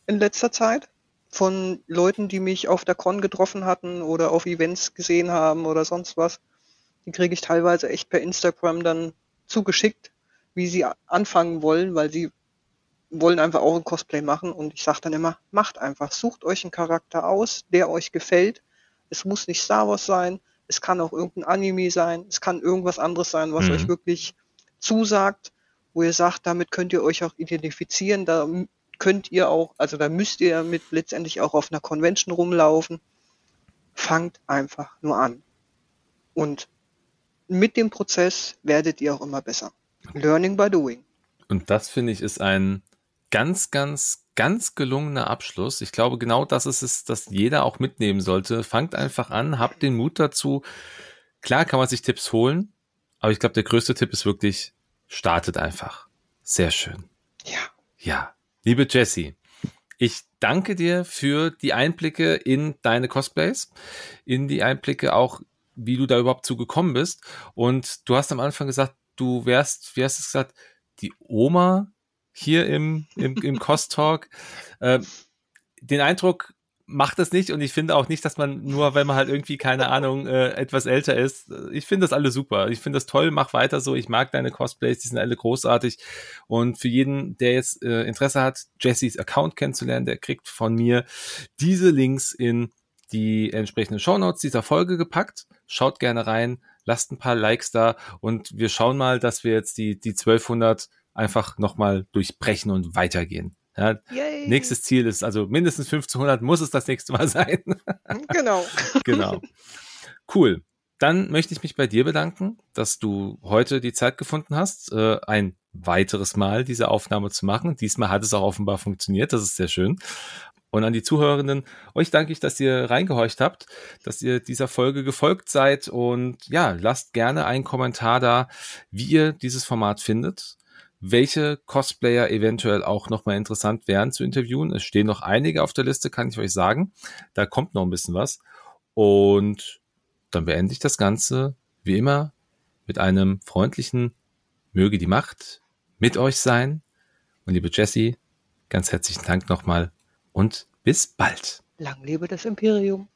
in letzter Zeit von Leuten, die mich auf der Con getroffen hatten oder auf Events gesehen haben oder sonst was. Die kriege ich teilweise echt per Instagram dann zugeschickt, wie sie anfangen wollen, weil sie wollen einfach auch ein Cosplay machen und ich sage dann immer, macht einfach, sucht euch einen Charakter aus, der euch gefällt. Es muss nicht Star Wars sein, es kann auch irgendein Anime sein, es kann irgendwas anderes sein, was mhm. euch wirklich zusagt, wo ihr sagt, damit könnt ihr euch auch identifizieren, da könnt ihr auch, also da müsst ihr mit letztendlich auch auf einer Convention rumlaufen. Fangt einfach nur an. Und mit dem Prozess werdet ihr auch immer besser. Learning by doing. Und das finde ich ist ein ganz, ganz, ganz gelungener Abschluss. Ich glaube, genau das ist es, dass jeder auch mitnehmen sollte. Fangt einfach an, habt den Mut dazu. Klar kann man sich Tipps holen, aber ich glaube, der größte Tipp ist wirklich, startet einfach. Sehr schön. Ja. Ja. Liebe Jessie, ich danke dir für die Einblicke in deine Cosplays, in die Einblicke auch, wie du da überhaupt zugekommen bist. Und du hast am Anfang gesagt, du wärst, wie hast du es gesagt, die Oma hier im, im, im Cost Talk. Äh, den Eindruck macht es nicht und ich finde auch nicht, dass man nur, wenn man halt irgendwie, keine Ahnung, äh, etwas älter ist, ich finde das alle super. Ich finde das toll, mach weiter so. Ich mag deine Cosplays, die sind alle großartig. Und für jeden, der jetzt äh, Interesse hat, Jessys Account kennenzulernen, der kriegt von mir diese Links in die entsprechenden Shownotes dieser Folge gepackt. Schaut gerne rein, lasst ein paar Likes da und wir schauen mal, dass wir jetzt die, die 1200 einfach nochmal durchbrechen und weitergehen. Ja, nächstes Ziel ist also mindestens 1500 muss es das nächste Mal [laughs] sein. genau. genau. Cool. Dann möchte ich mich bei dir bedanken, dass du heute die Zeit gefunden hast, äh, ein weiteres Mal diese Aufnahme zu machen. Diesmal hat es auch offenbar funktioniert. Das ist sehr schön. Und an die Zuhörenden, euch danke ich, dass ihr reingehorcht habt, dass ihr dieser Folge gefolgt seid und ja, lasst gerne einen Kommentar da, wie ihr dieses Format findet welche Cosplayer eventuell auch nochmal interessant wären zu interviewen. Es stehen noch einige auf der Liste, kann ich euch sagen. Da kommt noch ein bisschen was. Und dann beende ich das Ganze, wie immer, mit einem freundlichen Möge die Macht mit euch sein. Und liebe Jessie, ganz herzlichen Dank nochmal und bis bald. Lang lebe das Imperium.